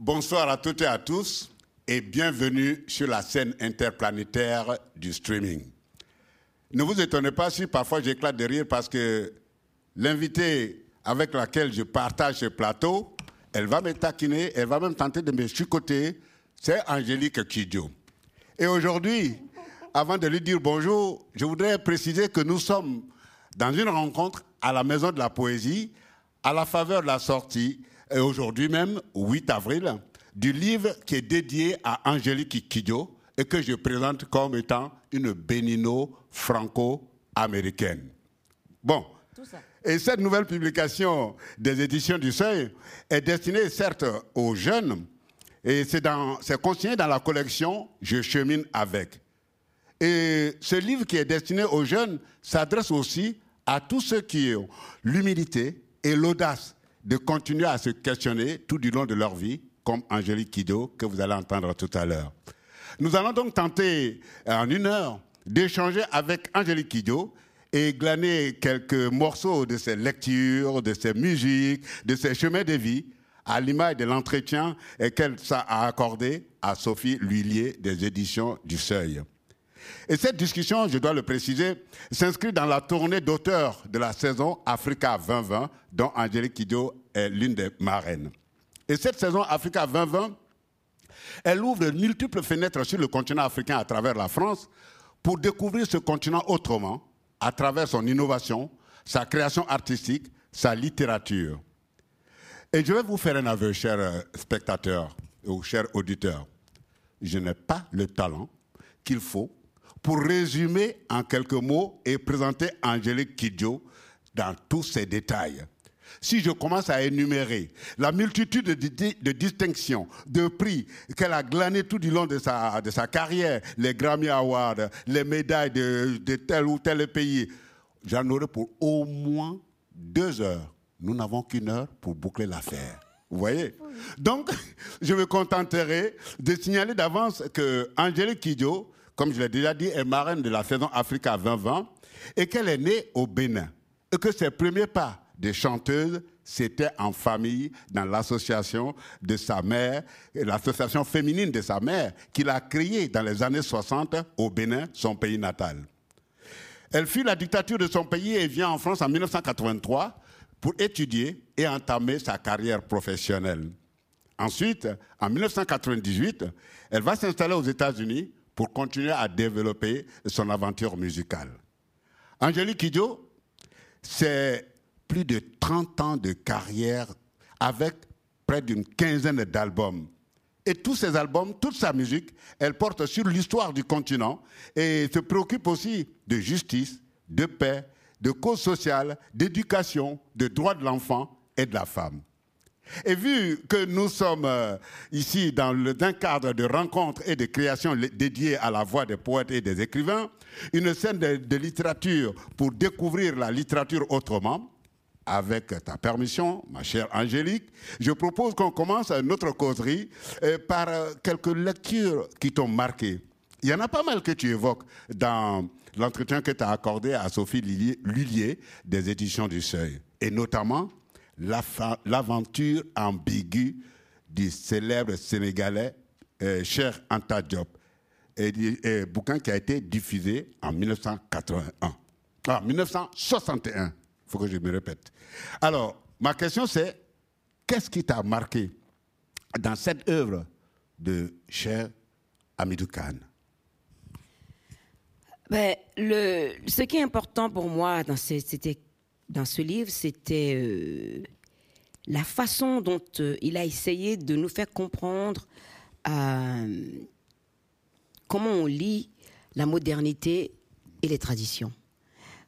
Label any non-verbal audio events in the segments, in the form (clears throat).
Bonsoir à toutes et à tous et bienvenue sur la scène interplanétaire du streaming. Ne vous étonnez pas si parfois j'éclate de rire parce que l'invité avec laquelle je partage ce plateau, elle va me taquiner, elle va même tenter de me chicoter, c'est Angélique Kidjo. Et aujourd'hui, avant de lui dire bonjour, je voudrais préciser que nous sommes dans une rencontre à la Maison de la Poésie, à la faveur de la sortie, et aujourd'hui même, 8 avril, du livre qui est dédié à Angélique Kidjo et que je présente comme étant une bénino franco-américaine. Bon. Et cette nouvelle publication des éditions du Seuil est destinée certes aux jeunes, et c'est consigné dans la collection Je chemine avec. Et ce livre qui est destiné aux jeunes s'adresse aussi à tous ceux qui ont l'humilité et l'audace de continuer à se questionner tout du long de leur vie, comme Angélique Kido, que vous allez entendre tout à l'heure. Nous allons donc tenter en une heure d'échanger avec Angélique Kido et glaner quelques morceaux de ses lectures, de ses musiques, de ses chemins de vie, à l'image de l'entretien qu'elle a accordé à Sophie Lhuillier des éditions du Seuil. Et cette discussion, je dois le préciser, s'inscrit dans la tournée d'auteurs de la saison Africa 2020, dont Angélique Kidjo est l'une des marraines. Et cette saison Africa 2020, elle ouvre de multiples fenêtres sur le continent africain à travers la France pour découvrir ce continent autrement, à travers son innovation, sa création artistique, sa littérature. Et je vais vous faire un aveu, chers spectateurs ou chers auditeurs. Je n'ai pas le talent qu'il faut pour résumer en quelques mots et présenter Angélique Kidjo dans tous ses détails. Si je commence à énumérer la multitude de, distinctions, de prix qu'elle a glané tout du long de sa, de sa carrière, les Grammy Awards, les médailles de, de tel ou tel pays, j'en aurai pour au moins deux heures. Nous n'avons qu'une heure pour boucler l'affaire. Vous voyez? Donc, (laughs) je me contenterai de signaler d'avance que Angélique Kidjo comme je l'ai déjà dit, est marraine de la saison Africa 2020 et qu'elle est née au Bénin. Et que ses premiers pas de chanteuse, c'était en famille, dans l'association de sa mère, l'association féminine de sa mère, qu'il a créée dans les années 60 au Bénin, son pays natal. Elle fuit la dictature de son pays et vient en France en 1983 pour étudier et entamer sa carrière professionnelle. Ensuite, en 1998, elle va s'installer aux États-Unis pour continuer à développer son aventure musicale. Angélique Kidjo, c'est plus de 30 ans de carrière avec près d'une quinzaine d'albums. Et tous ces albums, toute sa musique, elle porte sur l'histoire du continent et se préoccupe aussi de justice, de paix, de cause sociale, d'éducation, de droits de l'enfant et de la femme. Et vu que nous sommes euh, ici dans un cadre de rencontres et de création dédiées à la voix des poètes et des écrivains, une scène de, littérature pour découvrir la littérature autrement, avec ta permission, ma chère Angélique, je propose qu'on commence notre causerie euh, par euh, quelques lectures qui t'ont marqué. Il y en a pas mal que tu évoques dans l'entretien que tu as accordé à Sophie Lullier des éditions du Seuil, et notamment l'aventure ambiguë du célèbre Sénégalais euh, Cher Anta Diop, et, bouquin qui a été diffusé en 1981. Ah, 1961, il faut que je me répète. Alors, ma question c'est, qu'est-ce qui t'a marqué dans cette œuvre de Cher Amidou Khan ben, le, ce qui est important pour moi dans, c'était dans ce livre, c'était euh, la façon dont euh, il a essayé de nous faire comprendre euh, comment on lit la modernité et les traditions.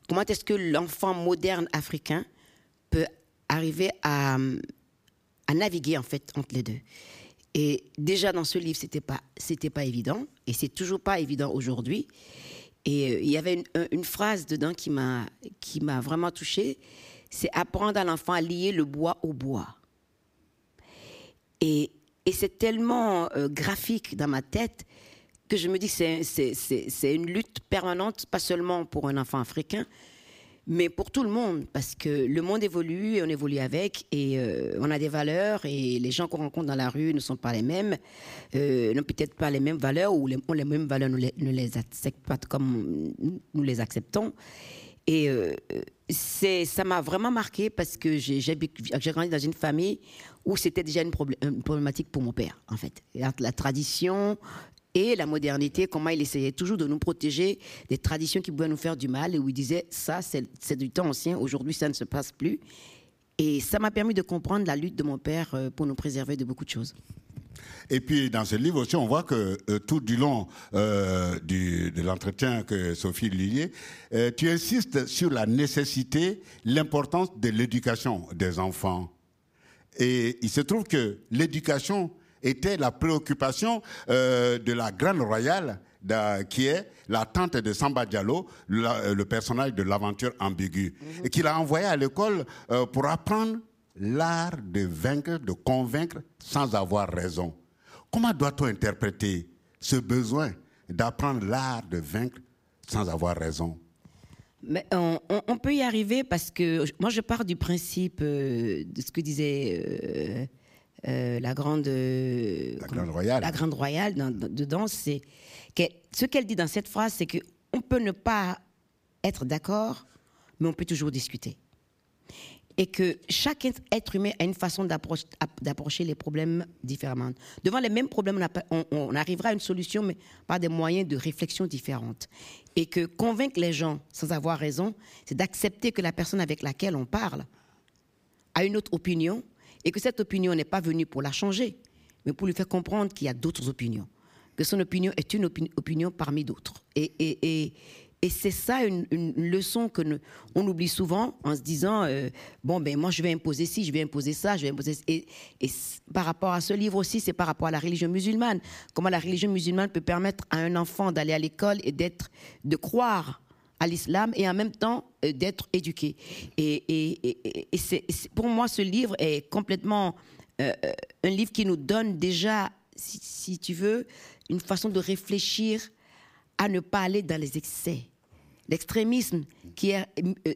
Comment est-ce que l'enfant moderne africain peut arriver à, à, naviguer en fait entre les deux? Et déjà dans ce livre, c'était pas c'était pas évident et c'est toujours pas évident aujourd'hui. Et euh, il y avait une, phrase dedans qui m'a, qui m'a vraiment touchée. C'est apprendre à l'enfant à lier le bois au bois. Et, et c'est tellement euh, graphique dans ma tête que je me dis que c'est, une lutte permanente, pas seulement pour un enfant africain, mais pour tout le monde, parce que le monde évolue et on évolue avec, et euh, on a des valeurs, et les gens qu'on rencontre dans la rue ne sont pas les mêmes, euh, n'ont peut-être pas les mêmes valeurs, ou les, ont les mêmes valeurs, les, ne les acceptent pas comme nous les acceptons. Et euh, ça m'a vraiment marqué parce que j'ai, grandi dans une famille où c'était déjà une, problé- une problématique pour mon père, en fait. La tradition et la modernité, comment il essayait toujours de nous protéger des traditions qui pouvaient nous faire du mal et où il disait ça, c'est, du temps ancien, aujourd'hui ça ne se passe plus. Et ça m'a permis de comprendre la lutte de mon père euh, pour nous préserver de beaucoup de choses. Et puis dans ce livre aussi, on voit que euh, tout du long euh, de l'entretien que Sophie Lillier, euh, tu insistes sur la nécessité, l'importance de l'éducation des enfants. Et il se trouve que l'éducation était la préoccupation euh, de la Grande Royale, qui est la tante de Samba Diallo, la- euh, le personnage de l'aventure ambiguë, et qu'il a envoyé à l'école euh, pour apprendre l'art de vaincre, de convaincre sans avoir raison. Comment doit-on interpréter ce besoin d'apprendre l'art de vaincre sans avoir raison? Mais on, on- on peut y arriver parce que moi je pars du principe euh, de ce que disait euh, la grande euh, La Grande Royale. La grande royale dans- dans- dedans, c'est que ce qu'elle dit dans cette phrase, c'est que on peut ne pas être d'accord, mais on peut toujours discuter. Et que chaque être humain a une façon d'approche- d'approcher les problèmes différemment. Devant les mêmes problèmes, on- on arrivera à une solution, mais par des moyens de réflexion différentes. Et que convaincre les gens sans avoir raison, c'est d'accepter que la personne avec laquelle on parle a une autre opinion et que cette opinion n'est pas venue pour la changer, mais pour lui faire comprendre qu'il y a d'autres opinions, que son opinion est une opini- opinion parmi d'autres. Et, et, et, et c'est ça une, une leçon que on oublie souvent en se disant euh, bon ben moi je vais imposer ci, je vais imposer ça, je vais imposer c- et, et par rapport à ce livre aussi, c'est par rapport à la religion musulmane. Comment la religion musulmane peut permettre à un enfant d'aller à l'école et d'être, de croire à l'islam et en même temps euh, d'être éduqué. Et, c'est, pour moi, ce livre est complètement euh, euh, un livre qui nous donne déjà, si, tu veux, une façon de réfléchir à ne pas aller dans les excès. L'extrémisme qui est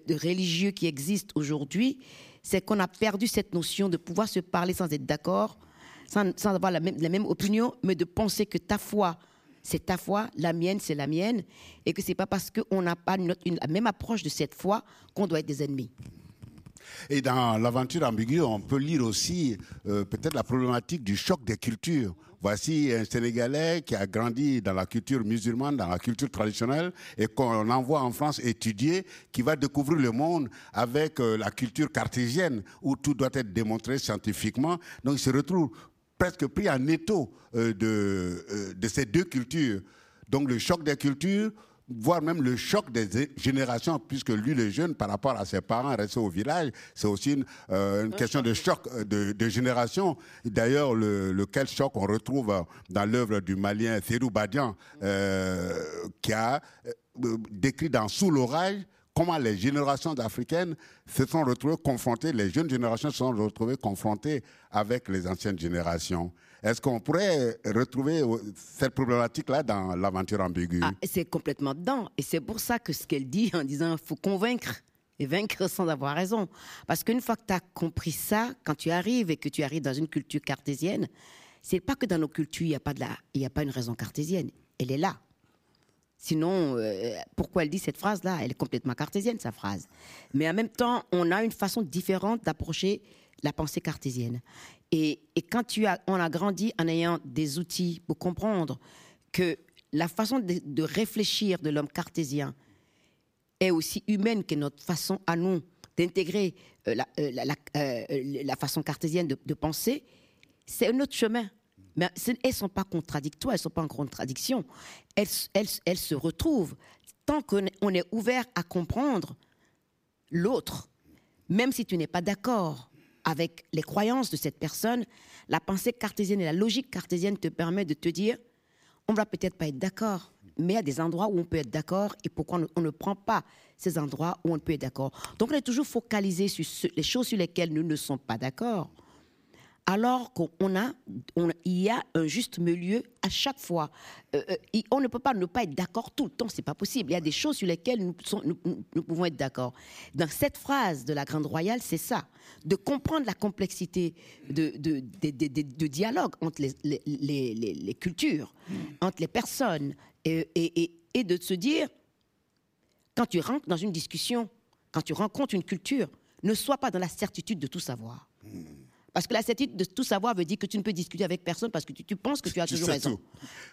religieux qui existe aujourd'hui, c'est qu'on a perdu cette notion de pouvoir se parler sans être d'accord, sans, avoir la même opinion, mais de penser que ta foi, c'est ta foi, la mienne, c'est la mienne, et que c'est pas parce qu'on n'a pas une, la même approche de cette foi qu'on doit être des ennemis. Et dans l'aventure ambiguë, on peut lire aussi euh, peut-être la problématique du choc des cultures. Voici un Sénégalais qui a grandi dans la culture musulmane, dans la culture traditionnelle, et qu'on envoie en France étudier, qui va découvrir le monde avec euh, la culture cartésienne, où tout doit être démontré scientifiquement. Donc il se retrouve presque pris en étau euh, de, euh, de ces deux cultures. Donc le choc des cultures, voire même le choc des générations, puisque lui, le jeune, par rapport à ses parents restés au village, c'est aussi une, euh, question de choc de, de génération. D'ailleurs, le, lequel choc on retrouve dans l'œuvre du Malien Serou Badian, qui a décrit dans Sous l'orage comment les générations africaines se sont retrouvées confrontées, les jeunes générations se sont retrouvées confrontées avec les anciennes générations. Est-ce qu'on pourrait retrouver euh, cette problématique-là dans l'aventure ambiguë? Ah, c'est complètement dedans. Et c'est pour ça que ce qu'elle dit en disant faut convaincre et vaincre sans avoir raison. Parce qu'une fois que tu as compris ça, quand tu arrives et que tu arrives dans une culture cartésienne, c'est pas que dans nos cultures, il n'y a, pas de il a pas une raison cartésienne. Elle est là. Sinon, euh, pourquoi elle dit cette phrase-là? Elle est complètement cartésienne, sa phrase. Mais en même temps, on a une façon différente d'approcher la pensée cartésienne. Et, quand tu as, on a grandi en ayant des outils pour comprendre que la façon de, réfléchir de l'homme cartésien est aussi humaine que notre façon à nous d'intégrer euh, la, euh, la- façon cartésienne de penser, c'est un autre chemin. Mais elles ne sont pas contradictoires, elles ne sont pas en contradiction. Elles, se retrouvent. Tant qu'on est- ouvert à comprendre l'autre, même si tu n'es pas d'accord avec les croyances de cette personne, la pensée cartésienne et la logique cartésienne te permet de te dire, on va peut-être pas être d'accord, mais il y a des endroits où on peut être d'accord et pourquoi on ne, prend pas ces endroits où on peut être d'accord. Donc on est toujours focalisé sur les choses sur lesquelles nous ne sommes pas d'accord, alors qu'on a, il y a un juste milieu à chaque fois. Euh, euh, on ne peut pas ne pas être d'accord tout le temps, c'est pas possible. Il y a des choses sur lesquelles nous, pouvons être d'accord. Dans cette phrase de la Grande Royale, c'est ça, de comprendre la complexité de, dialogue entre les, cultures, entre les personnes, et de se dire, quand tu rentres dans une discussion, quand tu rencontres une culture, ne sois pas dans la certitude de tout savoir. Parce que la certitude de tout savoir veut dire que tu ne peux discuter avec personne parce que tu, penses que tu as toujours raison.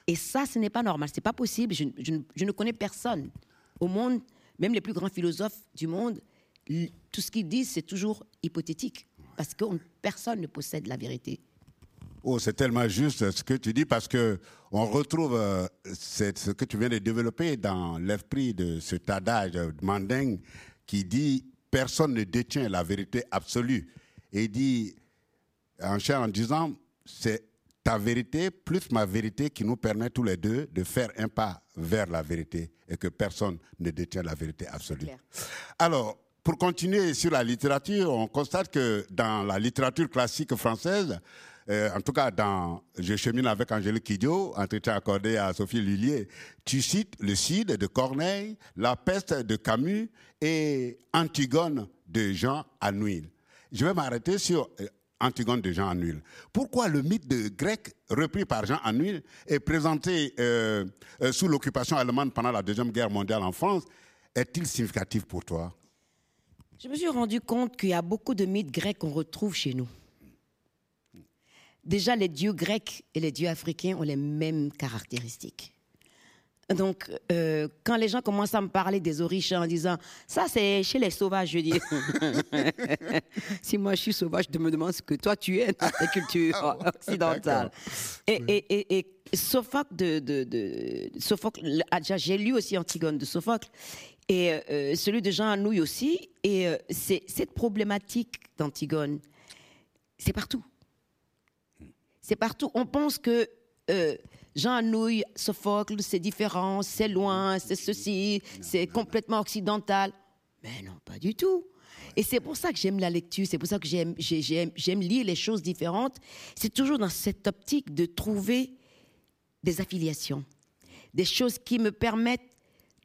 Et ça, ce n'est pas normal, ce n'est pas possible. Je, ne connais personne au monde, même les plus grands philosophes du monde, tout ce qu'ils disent, c'est toujours hypothétique. Parce que personne ne possède la vérité. Oh, c'est tellement juste ce que tu dis parce que on retrouve euh, ce que tu viens de développer dans l'esprit de cet adage mandingue qui dit personne ne détient la vérité absolue et dit en cher en disant c'est ta vérité plus ma vérité qui nous permet tous les deux de faire un pas vers la vérité et que personne ne détient la vérité absolue. Alors, pour continuer sur la littérature, on constate que dans la littérature classique française, euh, en tout cas, dans Je chemine avec Angélique Kidjo, entretien accordé à Sophie Lullier, tu cites le Cid de Corneille, La peste de Camus et Antigone de Jean Anouilh. Je vais m'arrêter sur euh, Antigone de Jean Anouilh. Pourquoi le mythe grec repris par Jean Anouilh est présenté euh, euh, sous l'occupation allemande pendant la Deuxième Guerre mondiale en France est-il significatif pour toi? Je me suis rendu compte qu'il y a beaucoup de mythes grecs qu'on retrouve chez nous. Déjà, les dieux grecs et les dieux africains ont les mêmes caractéristiques. Donc, euh, quand les gens commencent à me parler des orichas en disant ça, c'est chez les sauvages, je dis (laughs) si moi je suis sauvage, je me demande ce que toi tu es dans ta culture (laughs) ah occidentale. Et, et, et, Sophocle, de, de, de Sophocle, ah, j'ai lu aussi Antigone de Sophocle, et euh, celui de Jean Anouilh aussi. Et euh, c'est cette problématique d'Antigone, c'est partout. C'est partout. On pense que Jean Anouilh, Sophocle, c'est différent, c'est loin, c'est ceci, c'est complètement occidental. Mais non, pas du tout. Et c'est pour ça que j'aime la lecture, c'est pour ça que j'aime, j'aime, lire les choses différentes. C'est toujours dans cette optique de trouver des affiliations, des choses qui me permettent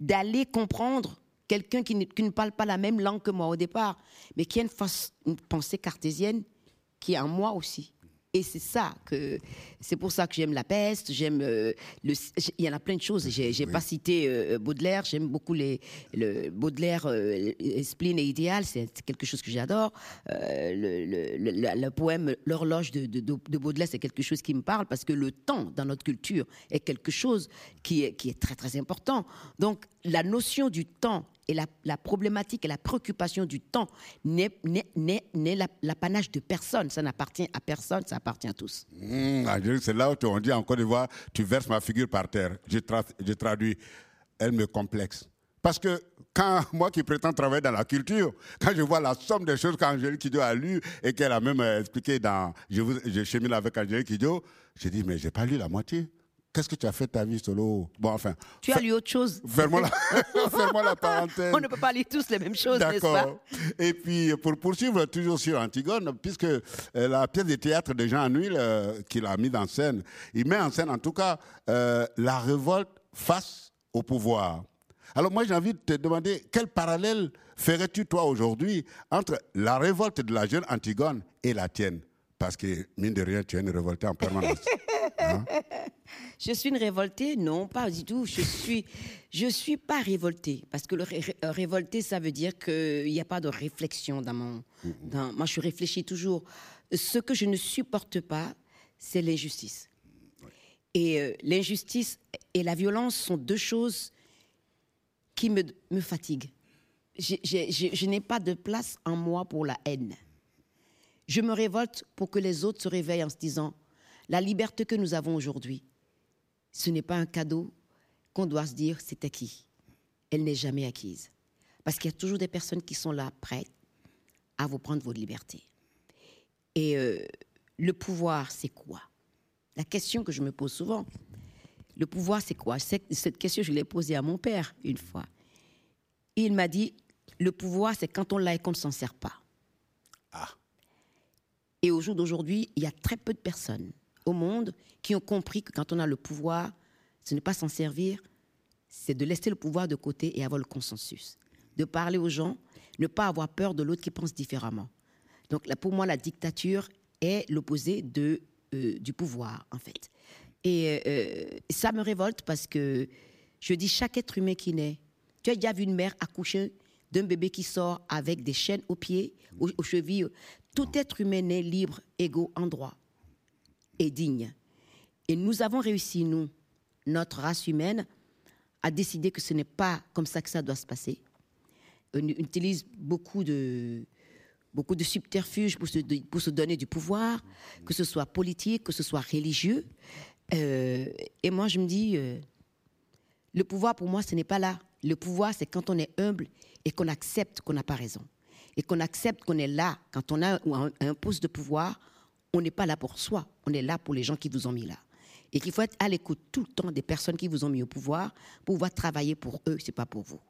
d'aller comprendre quelqu'un qui, ne, parle pas la même langue que moi au départ, mais qui a une pensée cartésienne qui est en moi aussi. Et c'est ça que c'est pour ça que j'aime la peste. J'aime euh, le. Il y en a plein de choses. J'ai n'ai pas cité euh, Baudelaire. J'aime beaucoup les le Baudelaire, euh, spleen et idéal. C'est quelque chose que j'adore. Le, le, poème L'horloge de, de, de, Baudelaire, c'est quelque chose qui me parle parce que le temps dans notre culture est quelque chose qui est qui est très très important. Donc la notion du temps et la, problématique et la préoccupation du temps n'est l'apanage de personne. Ça n'appartient à personne, ça appartient à tous. Mmh, c'est là où on dit en Côte d'Ivoire, tu verses ma figure par terre. Je, je traduis, elle me complexe. Parce que quand (laughs) moi qui prétends travailler dans la culture, quand je vois la somme des choses qu'Angélique Kidjo a lues et qu'elle a même expliqué dans je chemine avec Angélique Kidjo, je dis, mais j'ai pas lu la moitié. Qu'est-ce que tu as fait de ta vie solo Bon, enfin. Tu as lu autre chose. Ferme-moi la, (laughs) (laughs) la, parenthèse. On ne peut pas lire tous les mêmes choses, n'est-ce pas? Et puis, pour poursuivre toujours sur Antigone, puisque euh, la pièce de théâtre de Jean Anouilh euh, qu'il a mis en scène, il met en scène en tout cas euh, la révolte face au pouvoir. Alors moi j'ai envie de te demander quel parallèle ferais-tu toi aujourd'hui entre la révolte de la jeune Antigone et la tienne? Parce que mine de rien tu es une révoltée en permanence. (laughs) Hein? Je suis une révoltée? Non, pas du tout. Je suis, je suis pas révoltée parce que le révolté, ça veut dire qu'il n'y a pas de réflexion dans mon. Dans, moi, je réfléchis toujours. Ce que je ne supporte pas, c'est l'injustice. Et euh, l'injustice et la violence sont deux choses qui me, me fatiguent. je n'ai pas de place en moi pour la haine. Je me révolte pour que les autres se réveillent en se disant la liberté que nous avons aujourd'hui, ce n'est pas un cadeau qu'on doit se dire c'est acquis. Elle n'est jamais acquise. Parce qu'il y a toujours des personnes qui sont là, prêtes à vous prendre votre liberté. Et euh, le pouvoir, c'est quoi? La question que je me pose souvent, le pouvoir, c'est quoi? Cette question, je l'ai posée à mon père une fois. il m'a dit, le pouvoir, c'est quand on l'a et qu'on ne s'en sert pas. Ah. Au jour d'aujourd'hui, il y a très peu de personnes au monde qui ont compris que quand on a le pouvoir, ce n'est pas s'en servir, c'est de laisser le pouvoir de côté et avoir le consensus. De parler aux gens, ne pas avoir peur de l'autre qui pense différemment. Donc pour moi, la dictature est l'opposé de, euh, du pouvoir, en fait. Et euh, ça me révolte parce que je dis chaque être humain qui naît. Tu as déjà vu une mère accoucher d'un bébé qui sort avec des chaînes aux pieds, aux, aux chevilles. Tout être humain naît libre, égaux, en droit et digne. Et nous avons réussi, nous, notre race humaine, à décider que ce n'est pas comme ça que ça doit se passer. On utilise beaucoup de, beaucoup de subterfuges pour se, pour se donner du pouvoir, que ce soit politique, que ce soit religieux. Euh, et moi, je me dis, euh, le pouvoir, pour moi, ce n'est pas là. Le pouvoir, c'est quand on est humble et qu'on accepte qu'on n'a pas raison. Et qu'on accepte qu'on est là. Quand on a un, poste de pouvoir, on n'est pas là pour soi. On est là pour les gens qui vous ont mis là. Et qu'il faut être à l'écoute tout le temps des personnes qui vous ont mis au pouvoir pour pouvoir travailler pour eux, c'est pas pour vous.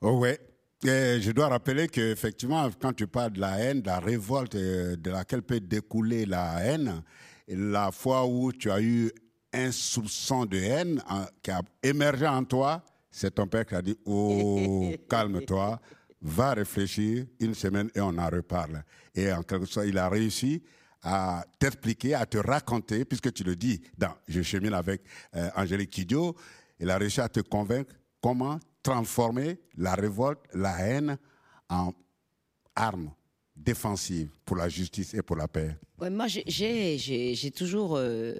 Oh ouais. Et je dois rappeler qu'effectivement, quand tu parles de la haine, de la révolte euh, de laquelle peut découler la haine, la fois où tu as eu un soupçon de haine hein, qui a émergé en toi, c'est ton père qui a dit Oh, (laughs) calme-toi, va réfléchir une semaine et on en reparle. Et en quelque sorte, il a réussi à t'expliquer, à te raconter, puisque tu le dis dans Je chemine avec euh, Angélique Kidjo, il a réussi à te convaincre comment transformer la révolte, la haine en arme défensive pour la justice et pour la paix. Moi, j'ai toujours, euh,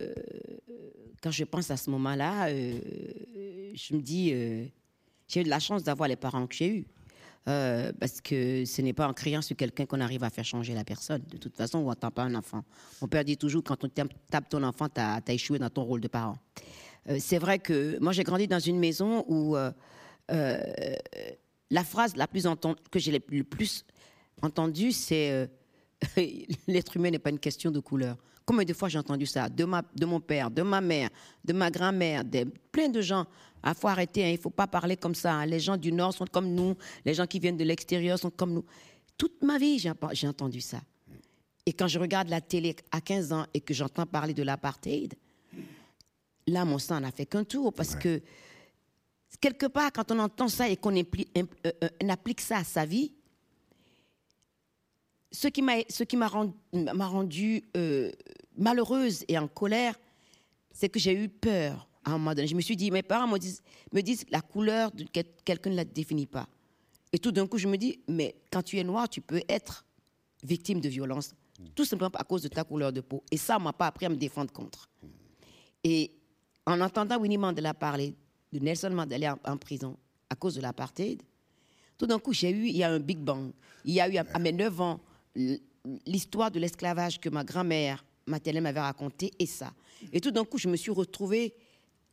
quand je pense à ce moment-là, euh, je me dis, j'ai eu de la chance d'avoir les parents que j'ai eus. Euh, parce que ce n'est pas en criant sur quelqu'un qu'on arrive à faire changer la personne. De toute façon, on n'entend pas un enfant. Mon père dit toujours, quand on tape ton enfant, tu as, échoué dans ton rôle de parent. Euh, c'est vrai que moi, j'ai grandi dans une maison où euh, la phrase la plus que j'ai le plus entendue, c'est (laughs) l'être humain n'est pas une question de couleur. Combien de fois j'ai entendu ça? De, ma, de mon père, de ma mère, de ma grand-mère, de plein de gens. Il faut arrêter, hein, il ne faut pas parler comme ça. Hein. Les gens du Nord sont comme nous, les gens qui viennent de l'extérieur sont comme nous. Toute ma vie, j'ai entendu ça. Et quand je regarde la télé à 15 ans et que j'entends parler de l'apartheid, là, mon sang n'a fait qu'un tour parce que quelque part, quand on entend ça et qu'on euh, euh, applique ça à sa vie, ce qui m'a rendu, rendu euh, malheureuse et en colère, c'est que j'ai eu peur Je me suis dit, mes parents me disent, me la couleur de quelqu'un ne la définit pas. Et tout d'un coup, je me dis, mais quand tu es noir, tu peux être victime de violence, tout simplement à cause de ta couleur de peau. Et ça, on m'a pas appris à me défendre contre. Et en entendant Winnie Mandela parler de Nelson Mandela en, en prison à cause de l'apartheid, tout d'un coup, j'ai eu, il y a un Big Bang. Il y a eu, à mes 9 ans, l'histoire de l'esclavage que ma grand-mère maternelle m'avait raconté et ça. Et tout d'un coup, je me suis retrouvée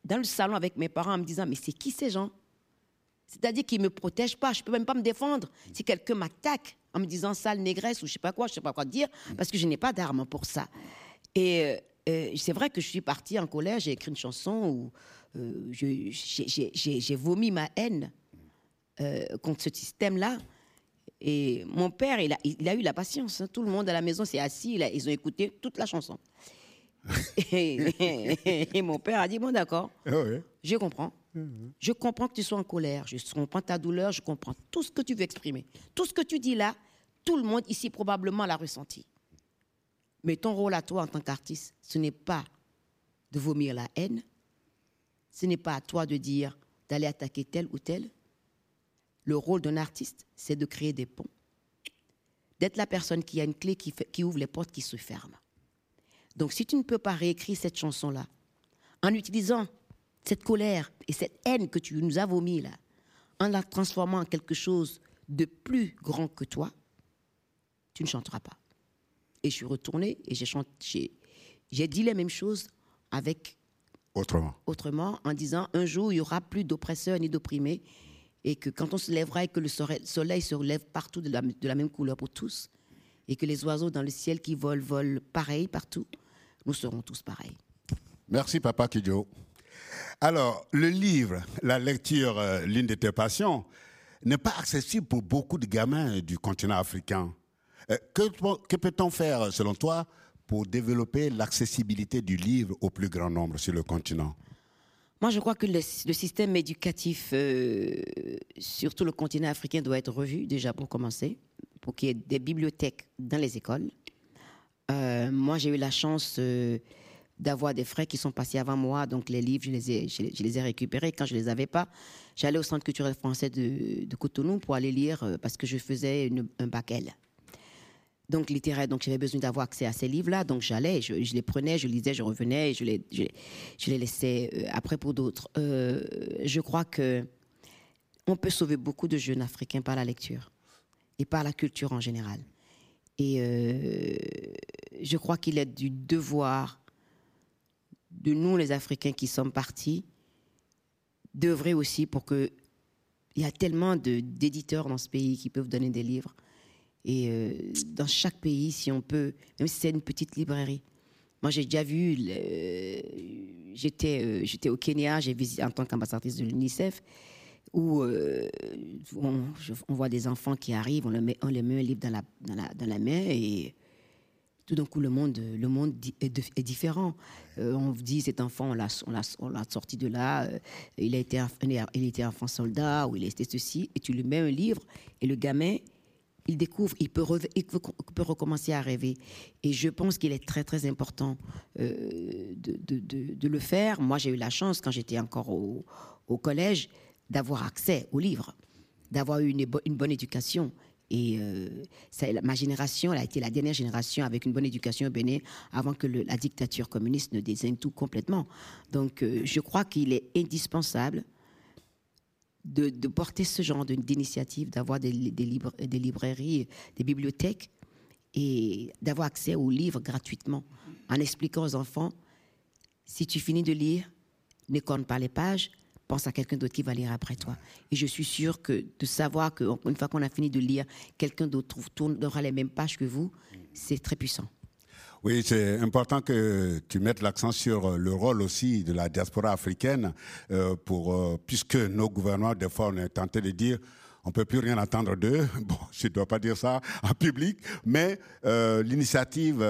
dans le salon avec mes parents en me disant, mais c'est qui ces gens? C'est-à-dire qu'ils ne me protègent pas, je ne peux même pas me défendre. Si quelqu'un m'attaque en me disant sale négresse ou je ne sais pas quoi, je ne sais pas quoi dire, parce que je n'ai pas d'armes pour ça. Et euh, euh, c'est vrai que je suis partie en colère, j'ai écrit une chanson où euh, j'ai vomi ma haine contre ce système-là. Et mon père, il a, il a eu la patience. Hein. Tout le monde à la maison s'est assis, ils ont écouté toute la chanson. (laughs) et, mon père a dit, bon d'accord, ah je comprends. Je comprends que tu sois en colère, je comprends ta douleur, je comprends tout ce que tu veux exprimer. Tout ce que tu dis là, tout le monde ici probablement l'a ressenti. Mais ton rôle à toi en tant qu'artiste, ce n'est pas de vomir la haine, ce n'est pas à toi de dire d'aller attaquer tel ou tel, le rôle d'un artiste, c'est de créer des ponts, d'être la personne qui a une clé qui, ouvre les portes qui se ferment. Donc si tu ne peux pas réécrire cette chanson-là, en utilisant cette colère et cette haine que tu nous as vomi là, en la transformant en quelque chose de plus grand que toi, tu ne chanteras pas. Et je suis retournée et j'ai dit les mêmes choses avec autrement. autrement, en disant un jour il y aura plus d'oppresseurs ni d'opprimés, et que quand on se lèvera et que le soleil se relève partout de la, de la même couleur pour tous, et que les oiseaux dans le ciel qui volent volent pareil partout, nous serons tous pareils. Merci, Papa Kidjo. Alors, le livre, la lecture, euh, l'une de tes passions, n'est pas accessible pour beaucoup de gamins du continent africain. Euh, que, peut-on faire, selon toi, pour développer l'accessibilité du livre au plus grand nombre sur le continent? Moi, je crois que le, système éducatif, euh, surtout le continent africain, doit être revu déjà pour commencer, pour qu'il y ait des bibliothèques dans les écoles. Euh, moi, j'ai eu la chance d'avoir des frères qui sont passés avant moi, donc les livres, je les ai, je récupérés. Quand je les avais pas, j'allais au Centre culturel français de, Cotonou pour aller lire euh, parce que je faisais un bac L. Donc littéraire, donc j'avais besoin d'avoir accès à ces livres-là, donc j'allais, je, les prenais, je lisais, je revenais, je les, je, les laissais euh, après pour d'autres. Euh, je crois que on peut sauver beaucoup de jeunes africains par la lecture et par la culture en général. Et je crois qu'il est du devoir de nous, les Africains qui sommes partis, d'œuvrer aussi pour que. Il y a tellement d'éditeurs dans ce pays qui peuvent donner des livres. Et euh, dans chaque pays, si on peut, même si c'est une petite librairie. Moi, j'ai déjà vu, j'étais euh, j'étais au Kenya, j'ai visité en tant qu'ambassadrice de l'UNICEF, où euh, on, voit des enfants qui arrivent, on, leur met, les met un livre dans la, main et tout d'un coup, le monde, le est, différent. Euh, on dit, cet enfant, on l'a sorti de là, euh, il, a été, il était enfant soldat, ou il était ceci, et tu lui mets un livre, et le gamin, il découvre, il peut, recommencer à rêver. Et je pense qu'il est très, très important euh, de, le faire. Moi, j'ai eu la chance, quand j'étais encore au collège, d'avoir accès aux livres, d'avoir eu une, une bonne éducation. Et euh, ma génération, elle a été la dernière génération avec une bonne éducation au Bénin avant que la dictature communiste ne désigne tout complètement. Donc, euh, je crois qu'il est indispensable de, porter ce genre d'initiative, d'avoir des, des, librairies, des bibliothèques et d'avoir accès aux livres gratuitement en expliquant aux enfants si tu finis de lire, ne corne pas les pages, pense à quelqu'un d'autre qui va lire après toi. Et je suis sûre que de savoir qu'une fois qu'on a fini de lire, quelqu'un d'autre tournera les mêmes pages que vous, c'est très puissant. Oui, c'est important que tu mettes l'accent sur euh, le rôle aussi de la diaspora africaine, euh, pour, euh, puisque nos gouvernements, des fois, on est tenté de dire on peut plus rien attendre d'eux. (laughs) Bon, je ne dois pas dire ça en public, mais l'initiative,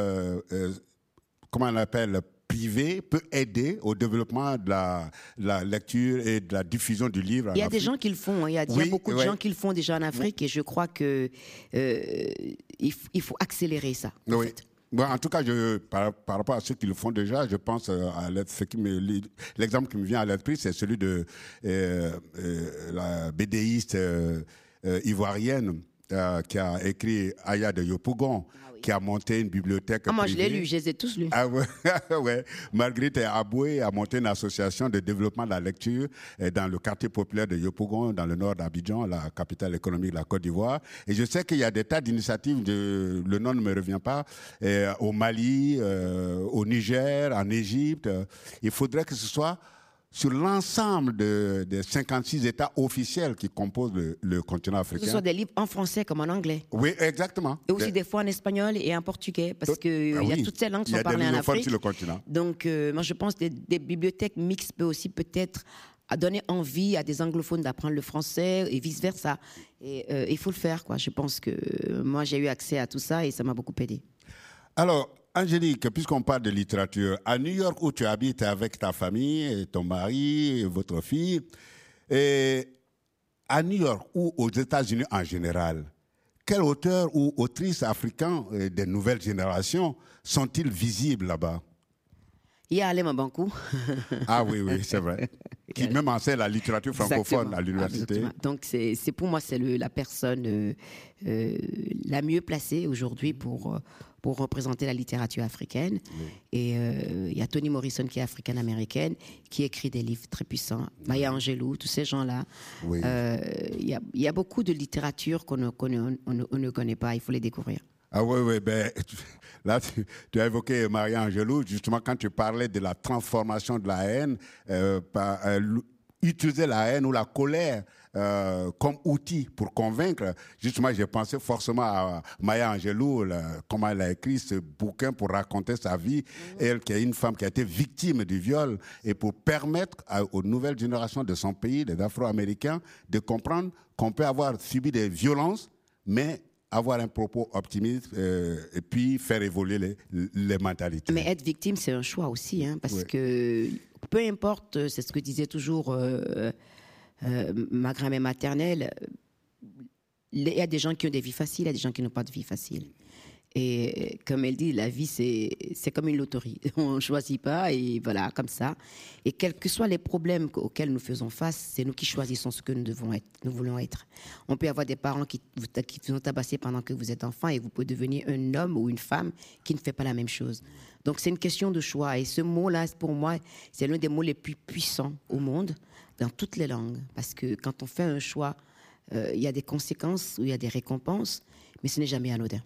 comment on l'appelle, privé peut aider au développement de la, lecture et de la diffusion du livre. Il y a des gens qui le font. Hein. Il y a, beaucoup de gens qui le font déjà en Afrique et je crois que euh, il, faut accélérer ça. En oui. en tout cas, je, par, rapport à ceux qui le font déjà, je pense euh, à l'exemple qui me vient à l'esprit, c'est celui de euh, la BDiste ivoirienne qui a écrit Aya de Yopougon qui a monté une bibliothèque. Ah, moi, je l'ai lu, je les ai tous lus. Ah ouais, (laughs) ouais. Marguerite Aboué a monté une association de développement de la lecture euh, dans le quartier populaire de Yopougon, dans le nord d'Abidjan, la capitale économique de la Côte d'Ivoire. Et je sais qu'il y a des tas d'initiatives, de, le nom ne me revient pas, euh, au Mali, euh, au Niger, en Égypte. Il faudrait que ce soit sur l'ensemble des 56 États officiels qui composent le, continent africain. Que ce soit des livres en français comme en anglais. Oui, exactement. Et aussi des fois en espagnol et en portugais, parce qu'il ah y a toutes ces langues qui sont parlées en Afrique. Sur le continent. Donc, euh, moi, je pense que des, bibliothèques mixtes peuvent aussi peut-être donner envie à des anglophones d'apprendre le français et vice-versa. Et euh, il faut le faire, quoi. Je pense que euh, moi, j'ai eu accès à tout ça et ça m'a beaucoup aidé. Alors, Angélique, puisqu'on parle de littérature, à New York où tu habites avec ta famille, ton mari, votre fille, et à New York ou aux États-Unis en général, quels auteurs ou autrices africains des nouvelles générations sont-ils visibles là-bas? Il y a Alain Bankou. ah oui, oui, c'est vrai. Qui même enseigne la littérature francophone à l'université. Donc c'est pour moi, c'est la personne euh, euh, la mieux placée aujourd'hui pour, euh, pour représenter la littérature africaine. Et il y a Toni Morrison qui est africaine-américaine, qui écrit des livres très puissants. Maya Angelou, tous ces gens-là. Il y, a, y, a, beaucoup de littérature qu'on ne, on ne connaît pas, il faut les découvrir. Ah oui, oui, ben, (laughs) là, tu, as évoqué Maria Angelou, justement, quand tu parlais de la transformation de la haine, euh, par, euh, utiliser la haine ou la colère euh, comme outil pour convaincre. Justement, j'ai pensé forcément à Maya Angelou, comment elle a écrit ce bouquin pour raconter sa vie. Mm-hmm. Elle, qui est une femme qui a été victime du viol, et pour permettre aux nouvelles générations de son pays, des Afro-Américains, de comprendre qu'on peut avoir subi des violences, mais avoir un propos optimiste euh, et puis faire évoluer les, les mentalités. Mais être victime, c'est un choix aussi, hein, parce que peu importe, c'est ce que disait toujours euh, euh, ma grand-mère maternelle, il y a des gens qui ont des vies faciles, il y a des gens qui n'ont pas de vie facile. Et comme elle dit, la vie, c'est comme une loterie. (laughs) On ne choisit pas et voilà, comme ça. Et quels que soient les problèmes auxquels nous faisons face, c'est nous qui choisissons ce que nous, devons être, nous voulons être. On peut avoir des parents qui qui vous ont tabassé pendant que vous êtes enfant et vous pouvez devenir un homme ou une femme qui ne fait pas la même chose. Donc c'est une question de choix. Et ce mot-là, pour moi, c'est l'un des mots les plus puissants au monde, dans toutes les langues. Parce que quand on fait un choix, euh, il y a des conséquences ou il y a des récompenses, mais ce n'est jamais anodin.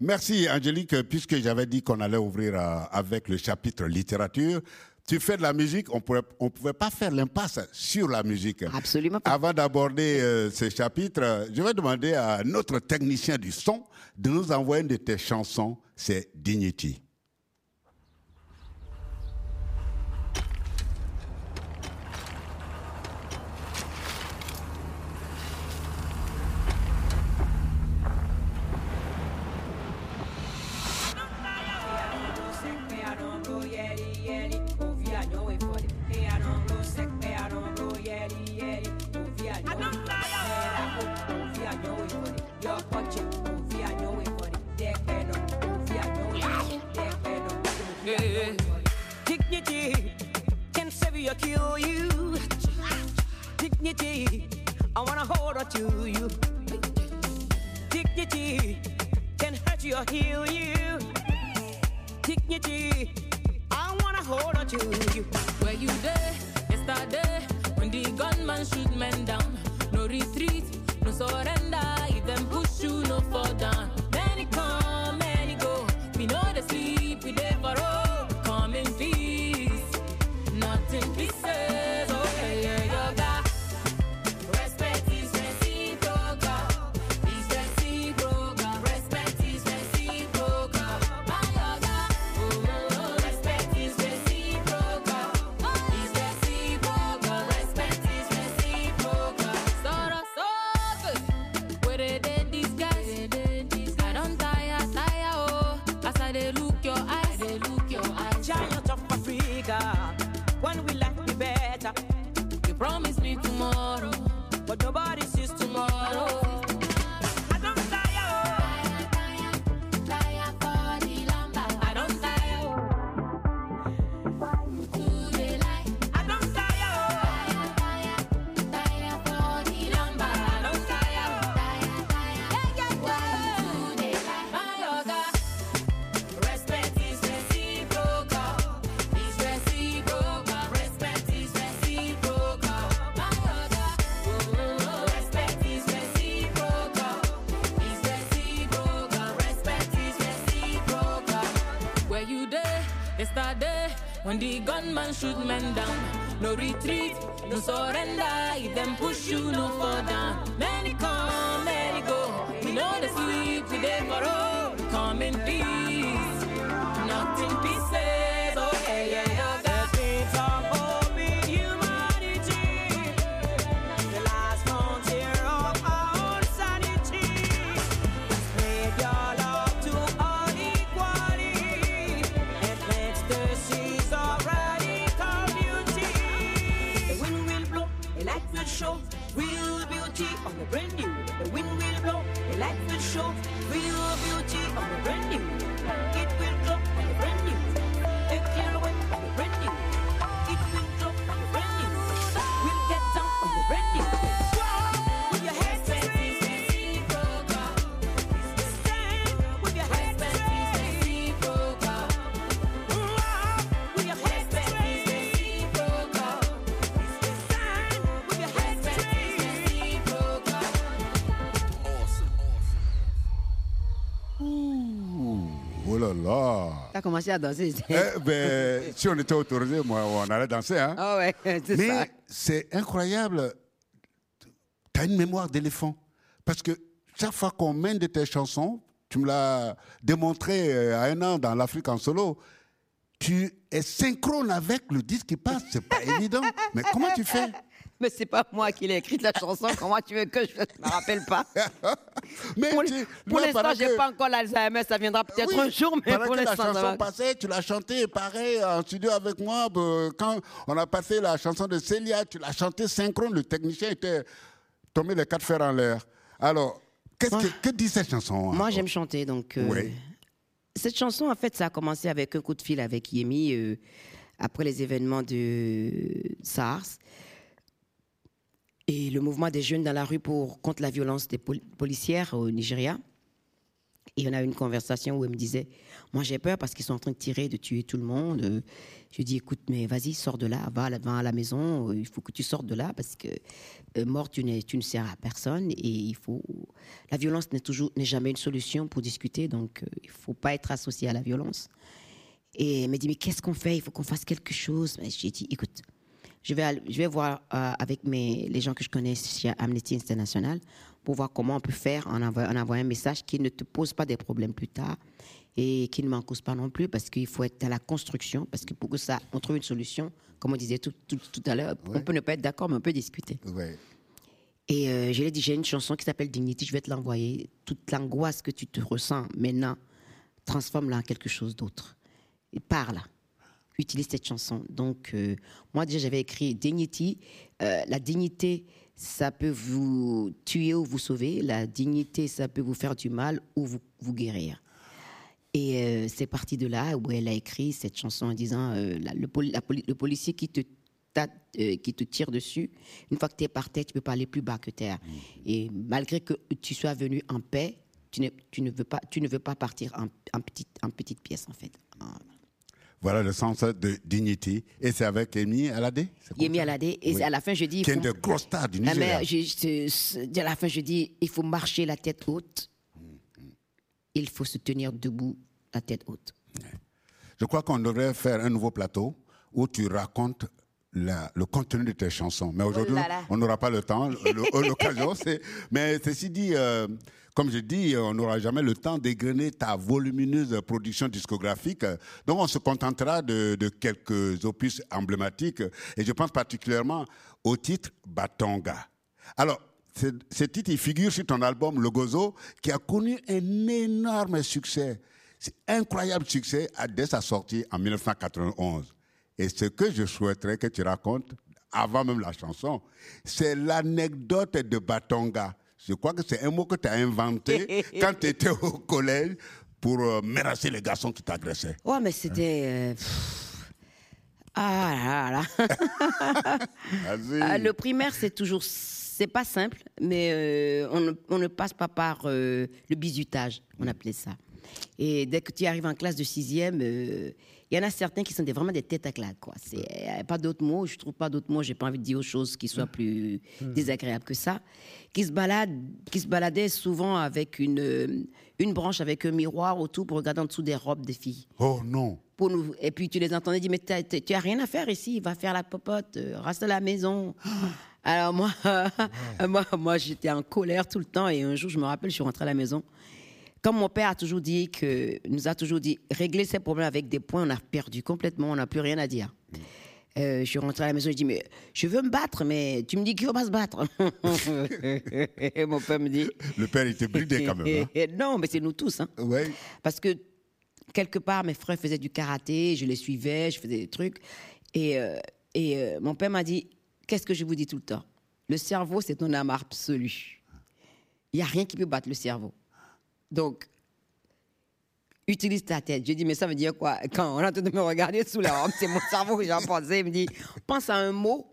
Merci Angélique, puisque j'avais dit qu'on allait ouvrir euh, avec le chapitre littérature. Tu fais de la musique, on ne pouvait pas faire l'impasse sur la musique. Absolument pas. Avant d'aborder euh, ce chapitre, je vais demander à notre technicien du son de nous envoyer une de tes chansons, c'est Dignity. When the gunman shoot men down. No retreat, no surrender. If them push you, no down. Many come, many go. We know the sleep, for all. Come in peace, not in pieces. Là T'as commencé à danser. Eh ben, si on était autorisé, moi, on allait danser. Hein? Ah ouais, (laughs) c'est ça. Mais c'est incroyable. Tu as une mémoire d'éléphant. Parce que chaque fois qu'on mène de tes chansons, tu me l'as démontré euh, à un an dans l'Afrique en solo, tu es synchrone avec le disque qui passe. C'est pas (laughs) évident. Mais comment tu fais? (laughs) Mais c'est pas moi qui l'ai écrite la chanson. Comment tu veux que je ne me rappelle pas? (laughs) Mais Pour, tu- pour là, l'instant, j'ai que- pas encore l'Alzheimer. Ça viendra peut-être Oui, un jour, mais pour la l'instant, ça chanson passait, tu l'as chantée pareil en studio avec moi. Quand on a passé la chanson de Célia, tu l'as chantée synchrone. Le technicien était tombé les quatre fers en l'air. Alors, qu'est-ce que, que dit cette chanson Moi, hein j'aime chanter, donc. euh, Oui. Cette chanson, en fait, ça a commencé avec un coup de fil avec Yemi euh, après les événements de SARS et le mouvement des jeunes dans la rue pour contre la violence des pol- policières au Nigeria. Et on a eu une conversation où elle me disait, moi j'ai peur parce qu'ils sont en train de tirer, de tuer tout le monde. Euh, Je lui dis, écoute, mais vas-y, sors de là, va à la, maison, euh, il faut que tu sortes de là parce que euh, mort, tu, ne sers à personne et il faut... La violence n'est toujours, n'est jamais une solution pour discuter, donc euh, il faut pas être associé à la violence. Et elle m'a dit, mais qu'est-ce qu'on fait? Il faut qu'on fasse quelque chose. J'ai dit, écoute, je vais, aller- je vais voir euh, avec mes, les gens que je connais chez Amnesty International pour voir comment on peut faire en, envoie- en envoyant un message qui ne te pose pas des problèmes plus tard et qui ne m'en cause pas non plus parce qu'il faut être dans la construction parce que pour que ça, on trouve une solution, comme on disait tout, tout- tout à l'heure, on peut ne pas être d'accord, mais on peut discuter. Ouais. Et euh, je lui ai dit, j'ai une chanson qui s'appelle Dignity, je vais te l'envoyer. Toute l'angoisse que tu te ressens maintenant, transforme-la en quelque chose d'autre. Et parle. Utilise cette chanson. Donc, euh, moi, déjà, j'avais écrit Dignity. Euh, la dignité, ça peut vous tuer ou vous sauver. La dignité, ça peut vous faire du mal ou vous, vous guérir. Et euh, c'est parti de là où elle a écrit cette chanson en disant la- le, poli- la poli- le policier qui te, qui te tire dessus, une fois que tu es par terre, tu peux pas aller plus bas que terre. Et malgré que tu sois venu en paix, tu ne, tu ne, veux, pas, tu ne veux pas partir en, en, petite, en petite pièce, en fait. En- Voilà le sens de Dignity. Et c'est avec Amy Alade Yemi Alade. Et Oui. à la fin, je dis... Qui est une des grosses stars du Nigeria. mais je- je- je- à la fin, je dis, il faut marcher la tête haute. Il faut se tenir debout, la tête haute. Je crois qu'on devrait faire un nouveau plateau où tu racontes la- le contenu de tes chansons. Mais aujourd'hui, Oh là. on n'aura pas le temps, l'occasion. Mais ceci dit, euh, comme je dis, on n'aura jamais le temps d'égrener ta volumineuse production discographique. Donc, on se contentera de, quelques opus emblématiques. Et je pense particulièrement au titre Batonga. Alors, ce, titre, il figure sur ton album Le Gozo, qui a connu un énorme succès. C'est incroyable succès dès sa sortie en 1991. Et ce que je souhaiterais que tu racontes, avant même la chanson, c'est l'anecdote de Batonga. Je crois que c'est un mot que tu as inventé (laughs) quand tu étais au collège pour euh, menacer les garçons qui t'agressaient. Ouais, mais c'était. euh, ah là là. (laughs) Vas-y. Ah, le primaire, c'est toujours. C'est pas simple, mais euh, on, ne, on ne passe pas par euh, le bizutage, on appelait ça. Et dès que tu arrives en classe de sixième, euh, il y en a certains qui sont des, vraiment des têtes à claque. Quoi. C'est a pas d'autres mots, je trouve pas d'autres mots, j'ai pas envie de dire autre chose qui soit plus désagréable que ça. Qui se, baladent, qui se baladaient souvent avec une, euh, une branche avec un miroir autour pour regarder en dessous des robes des filles Oh non. pour nous. Et puis tu les entendais dire, mais tu as rien à faire ici, va faire la popote, euh, reste à la maison. (gasps) Alors moi, (laughs) moi, moi j'étais en colère tout le temps et un jour, je me rappelle, je suis rentrée à la maison. Comme mon père a toujours dit que, nous a toujours dit, régler ces problèmes avec des points, on a perdu complètement, on n'a plus rien à dire. Euh, je suis rentrée à la maison, je dis, mais je veux me battre, mais tu me dis qu'il faut pas se battre. et (laughs) mon père me dit, Le père était bridé quand même. hein. (laughs) non, mais c'est nous tous. Hein. Ouais. Parce que quelque part, mes frères faisaient du karaté, je les suivais, je faisais des trucs. Et, euh, et euh, mon père m'a dit Qu'est-ce que je vous dis tout le temps? Le cerveau, c'est ton âme absolue. Il n'y a rien qui peut battre le cerveau. Donc, utilise ta tête. Je dis Mais ça veut dire quoi? Quand on est en train de me regarder sous la robe, c'est mon (laughs) cerveau que j'en pensais. Il me dit Pense à un mot.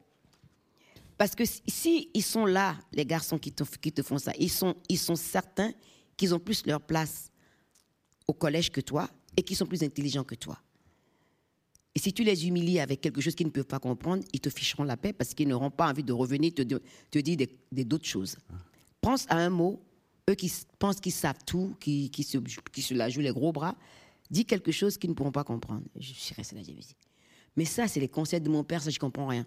Parce que si, ils sont là, les garçons qui te, qui te font ça, ils sont, ils sont certains qu'ils ont plus leur place au collège que toi et qui sont plus intelligents que toi. Et si tu les humilies avec quelque chose qu'ils ne peuvent pas comprendre, ils te ficheront la paix parce qu'ils n'auront pas envie de revenir te, dire- te dire d'autres choses. Pense à un mot, eux qui pensent qu'ils savent tout, qui, qui, se, qui se la jouent les gros bras, dis quelque chose qu'ils ne pourront pas comprendre. Je suis restée j'ai dit. Mais ça, c'est les conseils de mon père, ça, je comprends rien.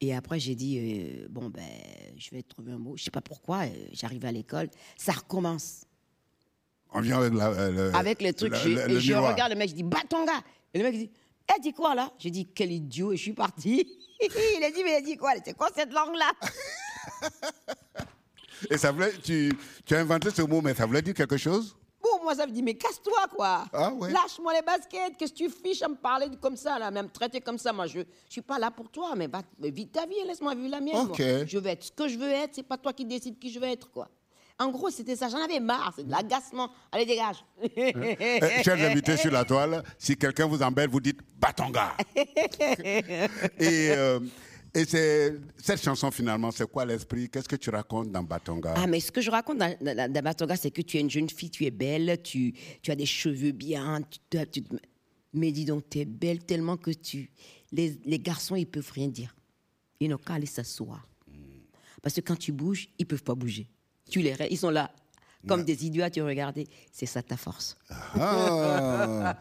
Et après, j'ai dit, euh, bon, ben, je vais trouver un mot. Je sais pas pourquoi, euh, j'arrive à l'école, ça recommence. On vient avec la, euh, le, avec les trucs. le- je le- le et je miroir. regarde le mec, je dis, bat ton gars. Et le mec dit, Elle dit quoi là? J'ai dit quel idiot et je suis partie. (laughs) il a dit mais elle dit quoi C'est quoi cette langue là (laughs) Et ça voulait, tu, tu as inventé ce mot, mais ça voulait dire quelque chose? Bon, moi, ça me dit, mais casse-toi, quoi. Ah ouais. Lâche-moi les baskets. Qu'est-ce que tu fiches à me parler comme ça, là, même traiter comme ça? Moi, je ne suis pas là pour toi, mais va, vis ta vie, laisse-moi vivre la mienne. Ok. moi. Je veux être ce que je veux être, c'est pas toi qui décides qui je veux être, quoi. En gros, c'était ça. J'en avais marre, c'est de l'agacement. Allez, dégage. Eh, Chers invités sur la toile, si quelqu'un vous embête, vous dites Batonga. (laughs) et euh, et cette chanson, finalement, c'est quoi l'esprit? Qu'est-ce que tu racontes dans Batonga? Ah, mais ce que je raconte dans, dans, dans Batonga, c'est que tu es une jeune fille, tu es belle, tu, tu as des cheveux bien, tu, te- tu mais dis donc, tu es belle tellement que tu, les, les garçons, ils peuvent rien dire. Ils n'ont qu'à aller s'asseoir. Parce que quand tu bouges, ils peuvent pas bouger. Tu les, ils sont là, comme des idiots à te regarder. C'est ça ta force. Ah,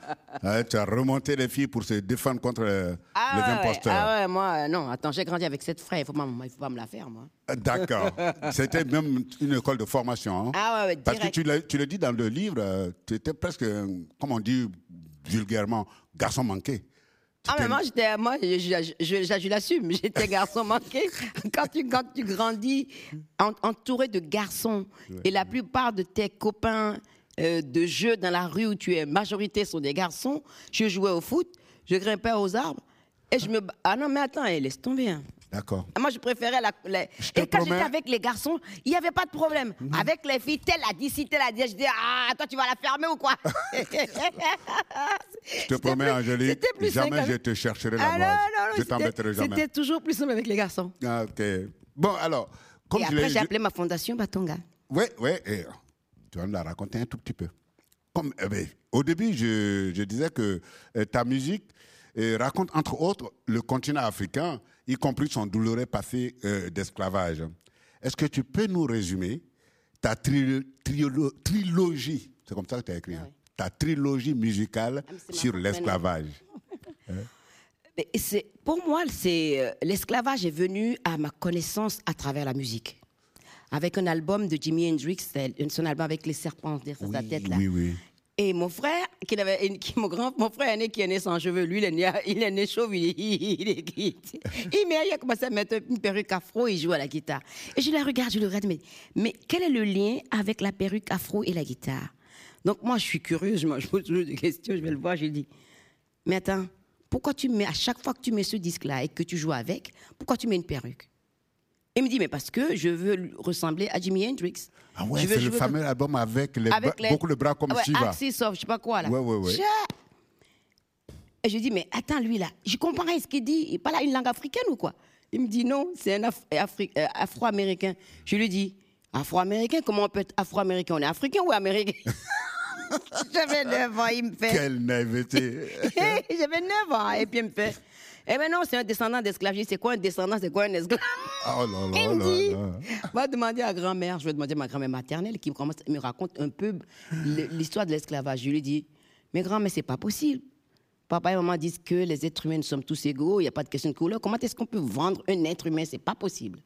Tu as remonté les filles pour se défendre contre les ouais, imposteurs. ah ouais, moi, euh, non, attends, j'ai grandi avec cette frère, il faut il faut pas me la faire, moi. D'accord. C'était même une école de formation. hein. Ah ouais, Parce que tu, tu le dis dans le livre, euh, tu étais presque, comme on dit vulgairement, garçon manqué. Ah, moi, j'étais, moi, je, je, je- je- je l'assume, j'étais garçon (laughs) manqué. Quand tu, quand tu grandis en- entouré de garçons, et la plupart de tes copains euh, de jeu dans la rue où tu es, majorité sont des garçons, je jouais au foot, je grimpais aux arbres, et je me. Ah non, mais attends, eh, laisse tomber. hein. D'accord. Moi, je préférais la. la- te Et quand promets- j'étais avec les garçons, il n'y avait pas de problème. Avec les filles, telle a dit, si telle a dit, je dis, ah, toi, tu vas la fermer ou quoi? (laughs) Je te promets, Angélique, jamais je te chercherai la ah, non, non, non, je t'embêterai jamais. C'était toujours plus simple avec les garçons. Ah, ok. Bon, alors, comme Et je après, j'ai appelé ma fondation Batonga. Oui, oui, et, tu vas nous la raconter un tout petit peu. Comme, eh ben, au début, je, je disais que euh, ta musique euh, raconte, entre autres, le continent africain, y compris son douloureux passé euh, d'esclavage. Est-ce que tu peux nous résumer ta tri- trilogie, c'est comme ça que tu as écrit, hein, ta trilogie musicale Ah, sur l'esclavage (laughs) Pour moi, c'est euh, l'esclavage est venu à ma connaissance à travers la musique. Avec un album de Jimi Hendrix, son album avec les serpents derrière sa Oui, tête là. oui, oui. Et mon frère, qui avait, qui, mon grand, mon frère aîné qui est né sans cheveux, lui, il est né, il est né chauve, il, est- il, il, (laughs) il a commencé à mettre une perruque afro, il joue à la guitare. Et je le regarde, je le regarde, mais, mais quel est le lien avec la perruque afro et la guitare? Donc moi, je suis curieuse, je me je pose toujours des questions, je vais le voir, je lui dis, mais attends, pourquoi tu mets, à chaque fois que tu mets ce disque-là et que tu joues avec, pourquoi tu mets une perruque? Il me dit, mais parce que je veux ressembler à Jimi Hendrix. Ah ouais, c'est le fameux album avec, les avec les- beaucoup de bras comme ouais, Shiva. Axis of, je sais pas quoi là. Ouais, ouais, ouais. Je- Et je dis, mais attends, lui là, je comprends rien ce qu'il dit. Il parle une langue africaine ou quoi? Il me dit, non, c'est un Afri- euh, afro-américain. Je lui dis, afro-américain, comment on peut être afro-américain? On est africain ou américain? (laughs) J'avais 9 ans, il me fait. Quelle naïveté (laughs) J'avais 9 ans, et puis il me fait. Eh ben non, c'est un descendant d'esclave. C'est quoi un descendant? C'est quoi un esclave? Oh là (laughs) Il là me là dit, là. va demander à grand-mère, je vais demander à ma grand-mère maternelle qui commence, me raconte un peu l'histoire de l'esclavage. Je lui dis, mais grand-mère, c'est pas possible. Papa et maman disent que les êtres humains, nous sommes tous égaux, il n'y a pas de question de couleur. Comment est-ce qu'on peut vendre un être humain? C'est pas possible.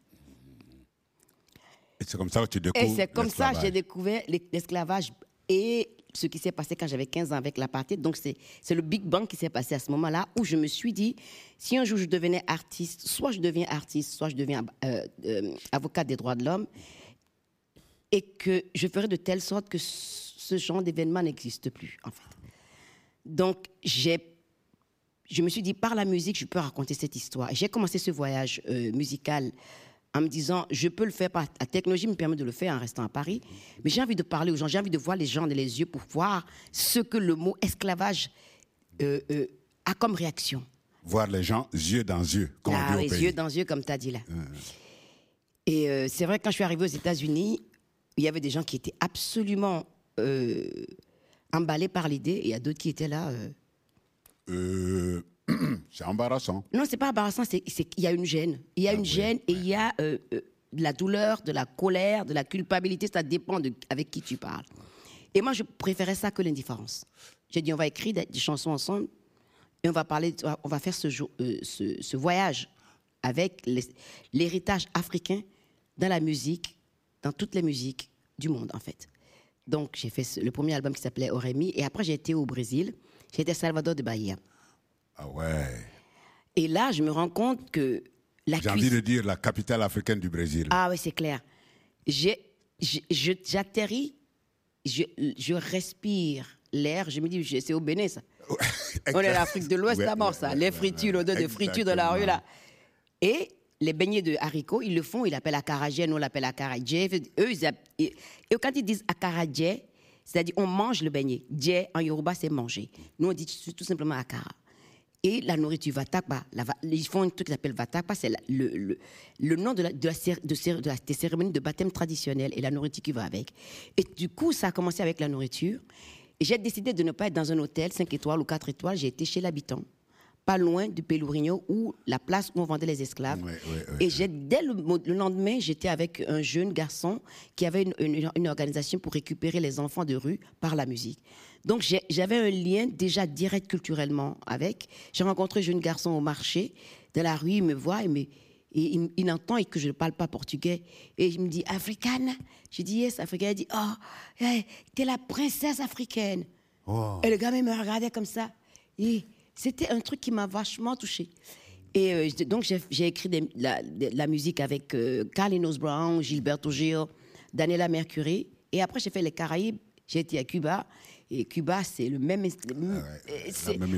Et c'est comme ça que tu découvres Et c'est comme ça que j'ai découvert l'es- l'esclavage et ce qui s'est passé quand j'avais 15 ans avec l'apartheid. Donc, c'est le Big Bang qui s'est passé à ce moment-là où je me suis dit, si un jour je devenais artiste, soit je deviens artiste, soit je deviens euh, euh, avocat des droits de l'homme, et que je ferais de telle sorte que ce genre d'événement n'existe plus, en fait. Donc, j'ai je me suis dit, par la musique, je peux raconter cette histoire. J'ai commencé ce voyage euh, musical en me disant, je peux le faire par la technologie me permet de le faire en restant à Paris, mais j'ai envie de parler aux gens, j'ai envie de voir les gens dans les yeux pour voir ce que le mot esclavage euh, euh, a comme réaction. Voir les gens yeux dans yeux, comme on Ah, dit au les pays. yeux dans yeux, comme tu as dit là. Et euh, c'est vrai, quand je suis arrivée aux États-Unis, il y avait des gens qui étaient absolument emballés par l'idée, et il y a d'autres qui étaient là. (clears throat) c'est embarrassant. Non, c'est pas embarrassant, c'est qu'il y a une gêne. Il y a une gêne et il y a euh, euh, de la douleur, de la colère, de la culpabilité, ça dépend de avec qui tu parles. Et moi, je préférais ça que l'indifférence. J'ai dit, on va écrire des, des chansons ensemble et on va parler, on va faire ce, jour- euh, ce, ce voyage avec l'héritage africain dans la musique, dans toutes les musiques du monde, en fait. Donc, j'ai fait le premier album qui s'appelait Oremi et après, j'ai été au Brésil. J'ai été à Salvador de Bahia. Ah ouais. Et là, je me rends compte que la J'ai envie de dire la capitale africaine du Brésil. Ah oui, c'est clair. J'atterris, je, je respire l'air, je me dis, c'est au Bénin ça. On est en Afrique de l'Ouest à mort ça. les fritures, l'odeur de fritures dans la rue là. Et les beignets de haricots, ils le font, ils l'appellent acarajé, nous on l'appelle acarajé. Eux, ils et, quand ils disent acarajé, c'est-à-dire on mange le beignet. Djé en Yoruba, c'est manger. Nous on dit tout tout simplement akara. Et la nourriture vatakpa, la ils font un truc qui s'appelle vatakpa, c'est le, le, le nom de la, de, la, de la- des cérémonies de baptême traditionnelles et la nourriture qui va avec. Et du coup, ça a commencé avec la nourriture. J'ai décidé de ne pas être dans un hôtel 5 étoiles ou 4 étoiles, j'ai été chez l'habitant, pas loin du Pelourinho, où la place où on vendait les esclaves. Ouais, ouais, ouais, et j'ai, dès le, lendemain, j'étais avec un jeune garçon qui avait une, une- une organisation pour récupérer les enfants de rue par la musique. Donc j'avais un lien déjà direct culturellement avec. J'ai rencontré un jeune garçon au marché, de la rue, il me voit, il, me, et il, il entend et que je ne parle pas portugais. Et il me dit, africaine J'ai dit, yes, africaine. Il dit, oh, hey, t'es la princesse africaine. Oh. Et le gars il me regardait comme ça. C'était un truc qui m'a vachement touchée. Et euh, donc, j'ai écrit des- la, de la musique avec euh, Brown, Gilberto Gil, Daniela Mercury. Et après, j'ai fait les Caraïbes. J'ai été à Cuba. Et Cuba, c'est le même. Ah ouais, euh,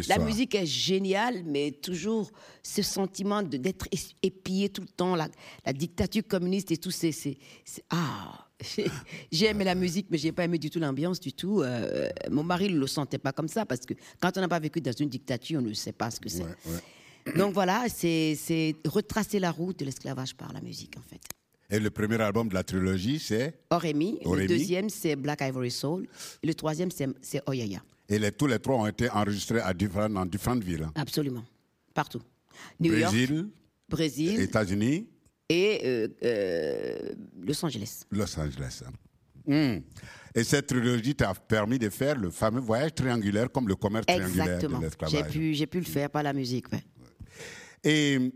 la même musique est géniale, mais toujours ce sentiment d'être épié tout le temps, la, la dictature communiste et tout, c'est- Ah J'ai aimé la musique, mais j'ai pas aimé du tout l'ambiance, du tout. Euh, mon mari ne le sentait pas comme ça, parce que quand on n'a pas vécu dans une dictature, on ne sait pas ce que c'est. Ouais, ouais. Donc voilà, c'est retracer la route de l'esclavage par la musique, en fait. Et le premier album de la trilogie, c'est? Orémi, le deuxième, c'est Black Ivory Soul, et le troisième, c'est Oyaya. Et les, tous les trois ont été enregistrés à différentes, dans différentes villes. hein? Absolument. Partout. New York, Brésil, Brésil États-Unis, et euh, euh, Los Angeles. Los Angeles. Hmm. Et cette trilogie t'a permis de faire le fameux voyage triangulaire comme le commerce triangulaire Exactement. de J'ai pu, j'ai pu le faire par la musique. ouais. Et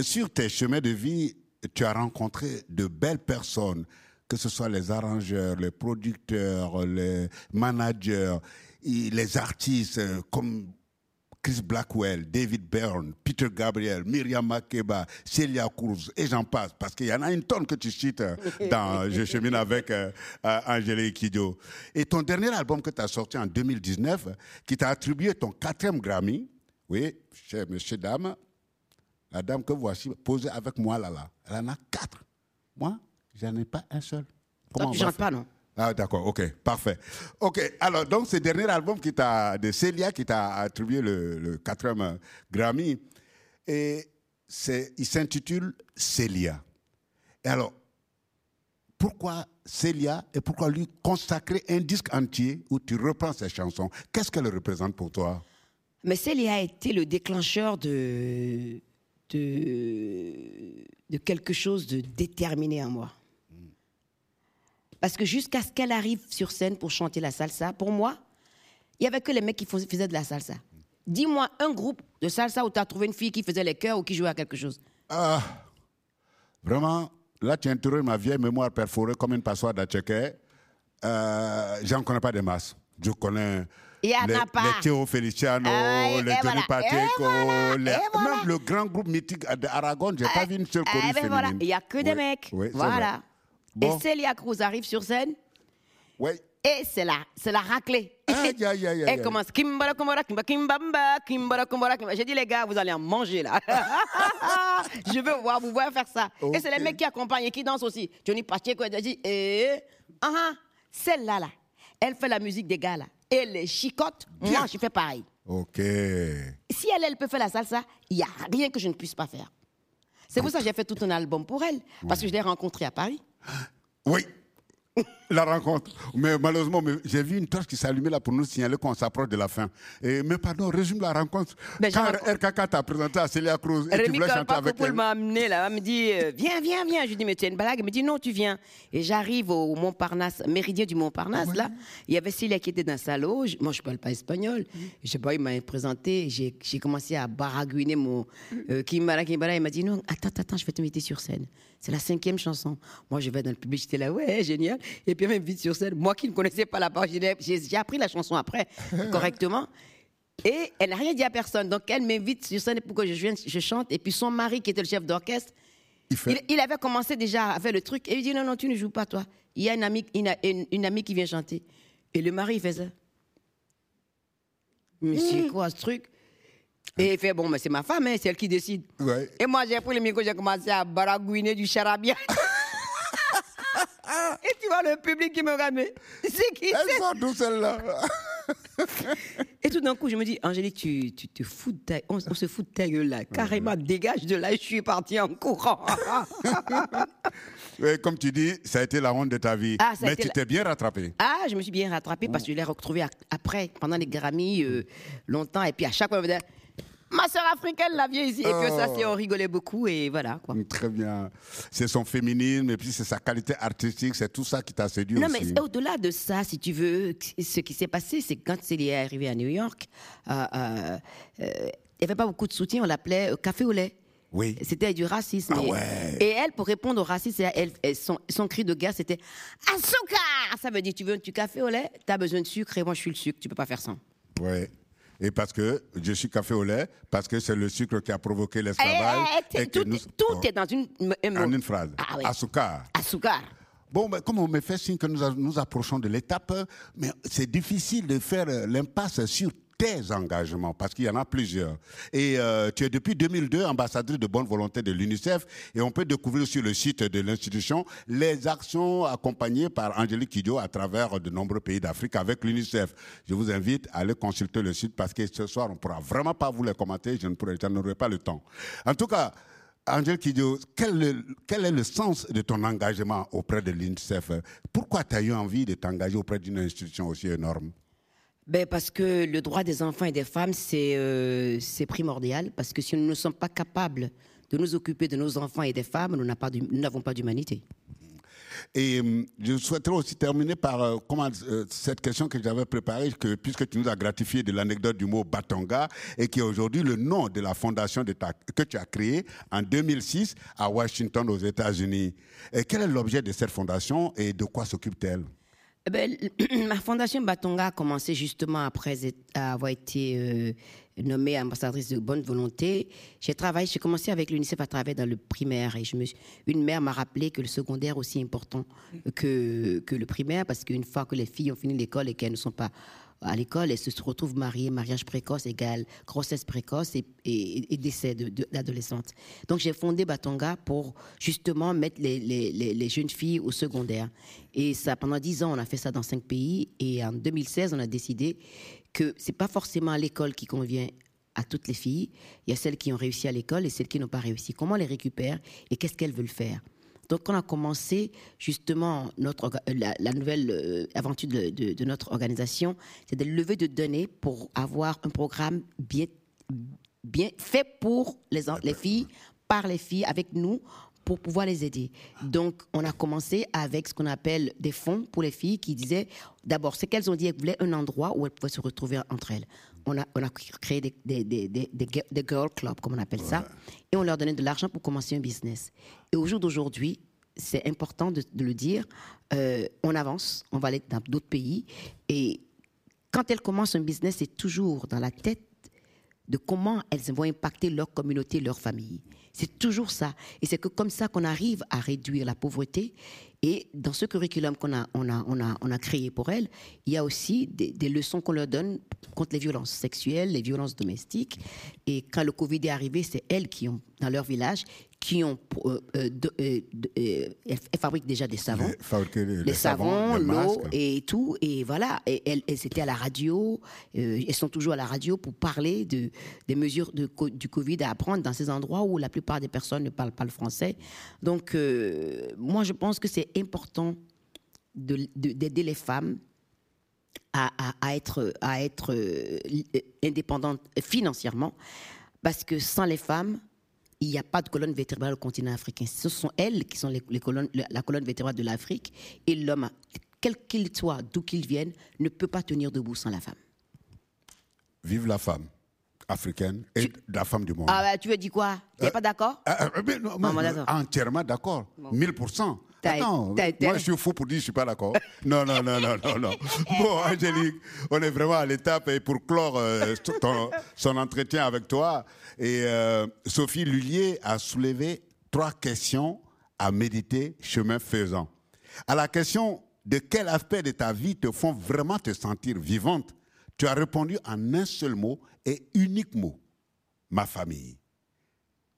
sur tes chemins de vie, tu as rencontré de belles personnes, que ce soit les arrangeurs, les producteurs, les managers, les artistes euh, comme Chris Blackwell, David Byrne, Peter Gabriel, Myriam Makeba, Celia Cruz, et j'en passe, parce qu'il y en a une tonne que tu cites euh, (laughs) dans Je chemine avec euh, euh, Angélique Kidjo. Et ton dernier album que tu as sorti en 2019, qui t'a attribué ton quatrième Grammy, oui, cher monsieur, dame, la dame que voici posée avec moi là, là, elle en a quatre. Moi, j'en ai pas un seul. Toi, on tu chantes pas, non? Ah, d'accord, ok, parfait. Ok, alors, donc, ce dernier album qui de Célia qui t'a attribué le, le quatrième euh, Grammy, et il s'intitule Célia. Et alors, pourquoi Célia et pourquoi lui consacrer un disque entier où tu reprends ses chansons? Qu'est-ce qu'elle représente pour toi? Mais Célia a été le déclencheur de, de, de quelque chose de déterminé en moi. Parce que jusqu'à ce qu'elle arrive sur scène pour chanter la salsa, pour moi, il n'y avait que les mecs qui fais- faisaient de la salsa. Dis-moi un groupe de salsa où tu as trouvé une fille qui faisait les chœurs ou qui jouait à quelque chose. Ah, vraiment, là, tu interroges ma vieille mémoire perforée comme une passoire d'Atcheke. Euh, J'en connais pas des masses. Je connais les, les Théo Feliciano, Ah, les voilà, Pacheco, voilà, les- voilà. même le grand groupe mythique d'Aragon, j'ai pas vu une seule Ah, chorus ben féminine. il n'y a que des Oui, mecs. oui, voilà. Bon. Et Célia Cruz arrive sur scène Oui. et c'est la, c'est la raclée. Aïe, aïe, aïe. (laughs) Elle commence Kimbara, Kumbara, Kimba, Kimbamba, Kimbara, Kumbara, Kimba. J'ai dit, les gars, vous allez en manger là. (laughs) Je veux voir, vous voir faire ça. Et c'est les mecs qui accompagnent et qui dansent aussi. Johnny Pacheco, elle a dit, eh, ah, ah, celle-là, là, elle fait la musique des gars là. Et les chicote, moi, je fais pareil. Ok. Si elle, elle peut faire la salsa, il n'y a rien que je ne puisse pas faire. C'est pour ça que j'ai fait tout un album pour elle, parce que je l'ai rencontrée à Paris. Oui. (laughs) La rencontre. Mais malheureusement, j'ai vu une torche qui s'allumait là pour nous signaler qu'on s'approche de la fin. Et, mais pardon, résume la rencontre. J'ai Quand RKK t'a présenté à Célia Cruz et tu Rémi voulais chanter avec elle. m'a amené là, elle me dit euh, viens, viens, viens. Je lui dis mais tu es une blague. Elle me dit non, tu viens. Et j'arrive au Montparnasse, méridien du Montparnasse là. Il y avait Célia qui était dans sa loge. Moi je parle pas espagnol. Je sais pas, il m'a présenté. J'ai j'ai commencé à baragouiner mon euh, Kimbara Kimbara. Il m'a dit non, attends, attends, je vais te mettre sur scène. C'est la cinquième chanson. Moi je vais dans le public, j'étais là ouais génial. Et puis elle m'invite sur scène. Moi qui ne connaissais pas la parole, j'ai appris la chanson après (laughs) correctement. Et elle n'a rien dit à personne. Donc elle m'invite sur scène pour que je, vienne, je chante. Et puis son mari, qui était le chef d'orchestre, Il fait- il, il avait commencé déjà à faire le truc. Et il dit non, non, tu ne joues pas, toi. Il y a une amie, une, une- une amie qui vient chanter. Et le mari, il faisait. Mais c'est quoi ce truc? Et il fait bon, mais c'est ma femme, hein, c'est elle qui décide. Ouais. Et moi, j'ai pris le micro, j'ai commencé à baragouiner du charabia. (laughs) Et tu vois le public qui me regarde, mais c'est qui Elle c'est sort d'où celle-là (laughs) Et tout d'un coup, je me dis, Angélique, tu, tu te fous de ta, on, on se fout de ta gueule là. Carrément, dégage de là. Je suis partie en courant. (laughs) Ouais, Comme tu dis, ça a été la honte de ta vie. Ah, Mais tu la- t'es bien rattrapé. ah, je me suis bien rattrapée parce que je l'ai retrouvé après, pendant les Grammy, euh, longtemps. Et puis à chaque fois, on me disait, ma soeur africaine, la vieille ici. Et puis ça, Oh. c'est, on rigolait beaucoup. Et voilà, quoi. Très bien. C'est son féminisme et puis c'est sa qualité artistique, c'est tout ça qui t'a séduit Non, aussi. mais au-delà de ça, si tu veux, ce qui s'est passé, c'est que quand Célie est arrivée à New York, euh, euh, euh, il n'y avait pas beaucoup de soutien, on l'appelait café au lait. Oui. C'était du racisme. Ah et, ouais. et elle, pour répondre au racisme, elle, elle- son, son cri de guerre, c'était Asuka Ça veut dire, tu veux du café au lait? Tu as besoin de sucre et moi, je suis le sucre, tu peux pas faire ça. Ouais. Et parce que je suis café au lait, parce que c'est le sucre qui a provoqué Eh, l'esclavage. eh, et que tout nous- tout Oh, est dans une. En phrase. Ah oui. Asuka. Asuka. Bon, ben, comme on me fait signe que nous, nous approchons de l'étape, mais c'est difficile de faire euh, l'impasse sur tes engagements, parce qu'il y en a plusieurs. Et euh, tu es depuis 2002 ambassadrice de bonne volonté de l'UNICEF, et on peut découvrir sur le site de l'institution les actions accompagnées par Angélique Kidjo à travers de nombreux pays d'Afrique avec l'UNICEF. Je vous invite à aller consulter le site, parce que ce soir, on ne pourra vraiment pas vous les commenter, je ne pourrai, j'en aurai pas le temps. En tout cas, Angèle Kidjo, quel est le sens de ton engagement auprès de l'UNICEF? Pourquoi tu as eu envie de t'engager auprès d'une institution aussi énorme? Ben parce que le droit des enfants et des femmes, c'est euh, c'est primordial. Parce que si nous ne sommes pas capables de nous occuper de nos enfants et des femmes, nous n'avons pas d'humanité. Et hum, je souhaiterais aussi terminer par euh, comment, euh, cette question que j'avais préparée, que, puisque tu nous as gratifié de l'anecdote du mot Batonga, et qui est aujourd'hui le nom de la fondation de que tu as créée en 2006 à Washington, aux États-Unis. Quel est l'objet de cette fondation et de quoi s'occupe-t-elle? Ben, (clears throat) ma fondation Batonga a commencé justement après avoir été euh, nommée ambassadrice de bonne volonté. J'ai travaillé, j'ai commencé avec l'UNICEF à travailler dans le primaire et une mère m'a rappelé que le secondaire aussi important que, que le primaire parce qu'une fois que les filles ont fini l'école et qu'elles ne sont pas à l'école, elles se retrouvent mariées, mariage précoce égale grossesse précoce et, et- et décès de-. Donc j'ai fondé Batonga pour justement mettre les, jeunes filles au secondaire. Et ça, pendant dix ans, on a fait ça dans cinq pays. Et en 2016, on a décidé que c'est pas forcément l'école qui convient à toutes les filles. Il y a celles qui ont réussi à l'école et celles qui n'ont pas réussi. Comment les récupère et qu'est-ce qu'elles veulent faire? Donc, on a commencé justement euh, la, nouvelle euh, aventure de, notre organisation, c'est de lever de données pour avoir un programme bien, fait pour les, les filles, par les filles, avec nous, pour pouvoir les aider. Donc, on a commencé avec ce qu'on appelle des fonds pour les filles qui disaient, d'abord, c'est qu'elles ont dit qu'elles voulaient un endroit où elles pouvaient se retrouver entre elles. On a, on a créé des, des, des, des, des ge- des girl clubs, comme on appelle ça, et on leur donnait de l'argent pour commencer un business. Et au jour d'aujourd'hui, c'est important de, de le dire, euh, on avance, on va aller dans d'autres pays, et quand elles commencent un business, c'est toujours dans la tête de comment elles vont impacter leur communauté, leur famille. C'est toujours ça. Et c'est que comme ça qu'on arrive à réduire la pauvreté. Et dans ce curriculum qu'on a, créé pour elles, il y a aussi des leçons qu'on leur donne contre les violences sexuelles, les violences domestiques. Et quand le Covid est arrivé, c'est elles qui ont, dans leur village, qui ont... euh, euh, euh, elles, fabriquent déjà des savons. Les- les- savons, l'eau et tout. Et voilà, et elles, elles étaient à la radio, elles sont toujours à la radio pour parler de, des mesures de, du Covid à apprendre dans ces endroits où la plupart des personnes ne parlent pas le français. Donc, moi, je pense que c'est important de- de- d'aider les femmes à, à- à être, à être indépendantes financièrement, parce que sans les femmes, il n'y a pas de colonne vertébrale au continent africain. Ce sont elles qui sont les, les colonnes, la colonne vertébrale de l'Afrique, et l'homme, quel qu'il soit, d'où qu'il vienne, ne peut pas tenir debout sans la femme. Vive la femme africaine et la femme du monde. Ah, bah, tu veux dire quoi? Tu n'es pas d'accord? non, Ah, mais- bon, d'accord. entièrement d'accord. 1000%. Attends, moi je suis fou pour dire je suis pas d'accord. non, non, non, non, non, non. (laughs) Bon, Angélique, on est vraiment à l'étape et pour clore euh, son entretien avec toi, et euh, Sophie Lullier a soulevé trois questions à méditer chemin faisant. À la question de quel aspect de ta vie te font vraiment te sentir vivante, tu as répondu en un seul mot et unique mot, ma famille.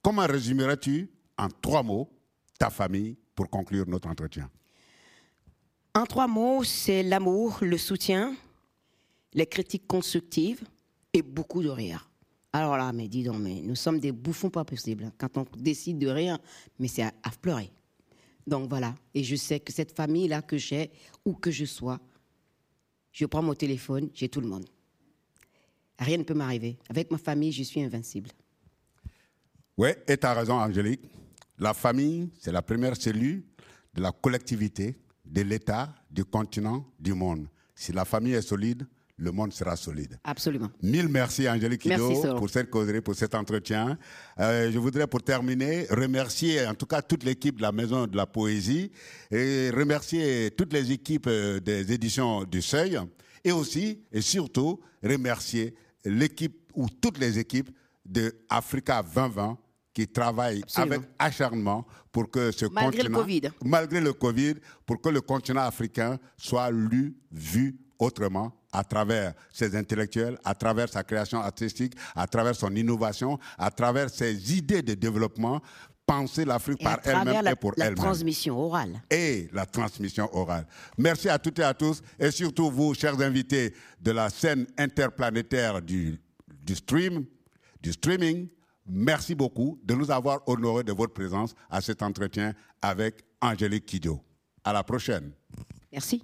Comment résumerais-tu en trois mots ta famille? Pour conclure notre entretien En trois mots, c'est l'amour, le soutien, les critiques constructives et beaucoup de rire. Alors là, mais dis donc, mais nous sommes des bouffons pas possibles. Hein. Quand on décide de rire, mais c'est à, à pleurer. Donc voilà, et je sais que cette famille-là que j'ai, où que je sois, je prends mon téléphone, j'ai tout le monde. Rien ne peut m'arriver. Avec ma famille, je suis invincible. Oui, et tu as raison, Angélique. La famille, c'est la première cellule de la collectivité, de l'État, du continent, du monde. Si la famille est solide, le monde sera solide. Absolument. Mille merci Angélique Kido pour cette causerie, pour cet entretien. Euh, je voudrais pour terminer remercier en tout cas toute l'équipe de la Maison de la Poésie et remercier toutes les équipes euh, des éditions du Seuil et aussi et surtout remercier l'équipe ou toutes les équipes de Africa 2020 qui travaillent avec acharnement pour que ce malgré continent, le COVID. malgré le Covid, pour que le continent africain soit lu, vu autrement à travers ses intellectuels, à travers sa création artistique, à travers son innovation, à travers ses idées de développement, penser l'Afrique par elle-même et pour elle-même. La transmission orale. Et la transmission orale. Merci à toutes et à tous, et surtout vous, chers invités de la scène interplanétaire du, du stream, du streaming. Merci beaucoup de nous avoir honorés de votre présence à cet entretien avec Angélique Kidjo. À la prochaine. Merci.